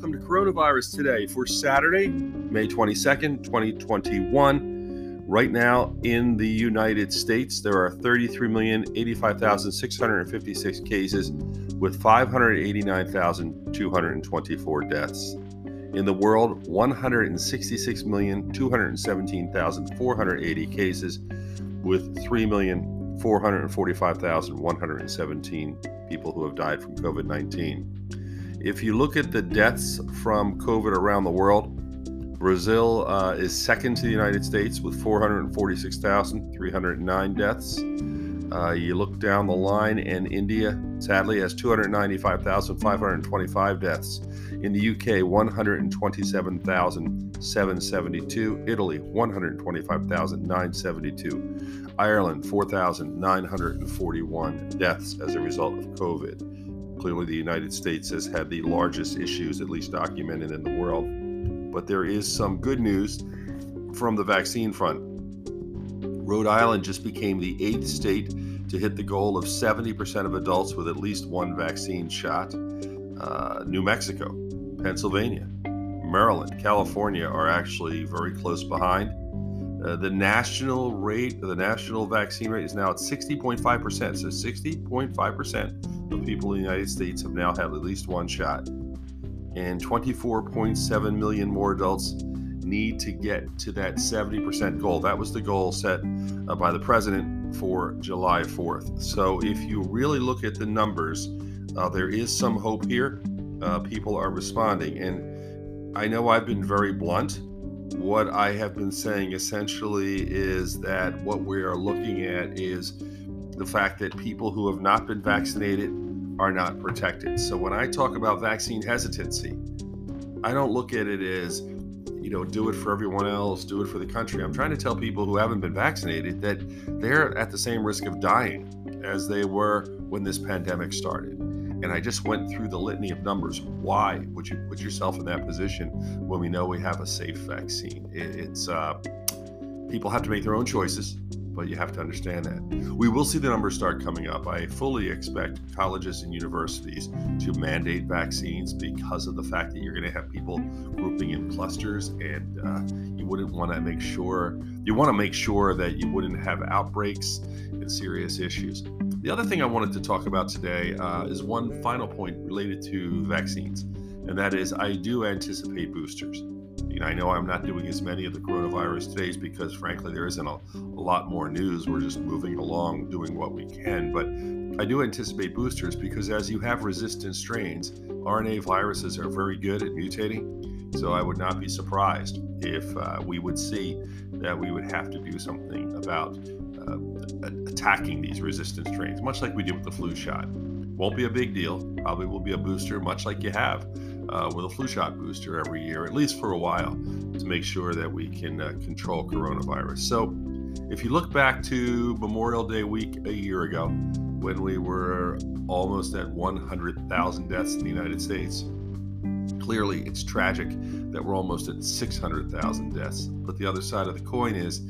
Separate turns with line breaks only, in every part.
welcome to Coronavirus Today for Saturday, May 22nd, 2021. Right now in the United States, there are 33,085,656 cases with 589,224 deaths. In the world, 166,217,480 cases with 3,445,117 people who have died from COVID 19. If you look at the deaths from COVID around the world, Brazil uh, is second to the United States with 446,309 deaths. Uh, you look down the line, and India sadly has 295,525 deaths. In the UK, 127,772. Italy, 125,972. Ireland, 4,941 deaths as a result of COVID. Clearly, the United States has had the largest issues, at least documented in the world. But there is some good news from the vaccine front. Rhode Island just became the eighth state to hit the goal of 70% of adults with at least one vaccine shot. Uh, New Mexico, Pennsylvania, Maryland, California are actually very close behind. Uh, the national rate, the national vaccine rate is now at 60.5%. So 60.5% of people in the United States have now had at least one shot. And 24.7 million more adults need to get to that 70% goal. That was the goal set uh, by the president for July 4th. So if you really look at the numbers, uh, there is some hope here. Uh, people are responding. And I know I've been very blunt what I have been saying essentially is that what we are looking at is the fact that people who have not been vaccinated are not protected. So when I talk about vaccine hesitancy, I don't look at it as, you know, do it for everyone else, do it for the country. I'm trying to tell people who haven't been vaccinated that they're at the same risk of dying as they were when this pandemic started. And I just went through the litany of numbers. Why would you put yourself in that position when we know we have a safe vaccine? It's uh, people have to make their own choices, but you have to understand that. We will see the numbers start coming up. I fully expect colleges and universities to mandate vaccines because of the fact that you're going to have people grouping in clusters, and uh, you wouldn't want to make sure you want to make sure that you wouldn't have outbreaks and serious issues. The other thing I wanted to talk about today uh, is one final point related to vaccines, and that is I do anticipate boosters. Know, I know I'm not doing as many of the coronavirus days because, frankly, there isn't a, a lot more news. We're just moving along, doing what we can. But I do anticipate boosters because as you have resistant strains, RNA viruses are very good at mutating. So I would not be surprised if uh, we would see that we would have to do something about uh, attacking these resistant strains, much like we did with the flu shot. Won't be a big deal. Probably will be a booster, much like you have uh, with a flu shot booster every year, at least for a while, to make sure that we can uh, control coronavirus. So, if you look back to Memorial Day week a year ago, when we were almost at 100,000 deaths in the United States, clearly it's tragic that we're almost at 600,000 deaths. But the other side of the coin is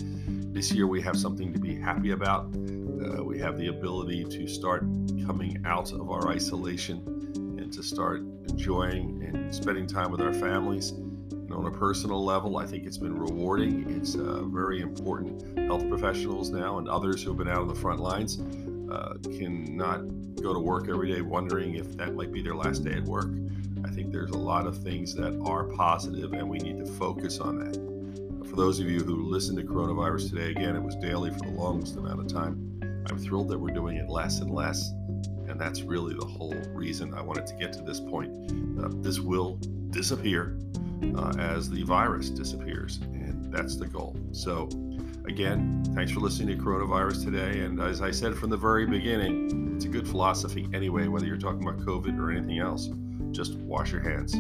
this year we have something to be happy about. Uh, we have the ability to start coming out of our isolation to start enjoying and spending time with our families. And on a personal level, I think it's been rewarding. It's uh, very important. Health professionals now and others who have been out on the front lines uh, cannot go to work every day wondering if that might be their last day at work. I think there's a lot of things that are positive, and we need to focus on that for those of you who listen to coronavirus today, again, it was daily for the longest amount of time. I'm thrilled that we're doing it less and less. And that's really the whole reason I wanted to get to this point. Uh, this will disappear uh, as the virus disappears. And that's the goal. So, again, thanks for listening to coronavirus today. And as I said from the very beginning, it's a good philosophy anyway, whether you're talking about COVID or anything else. Just wash your hands.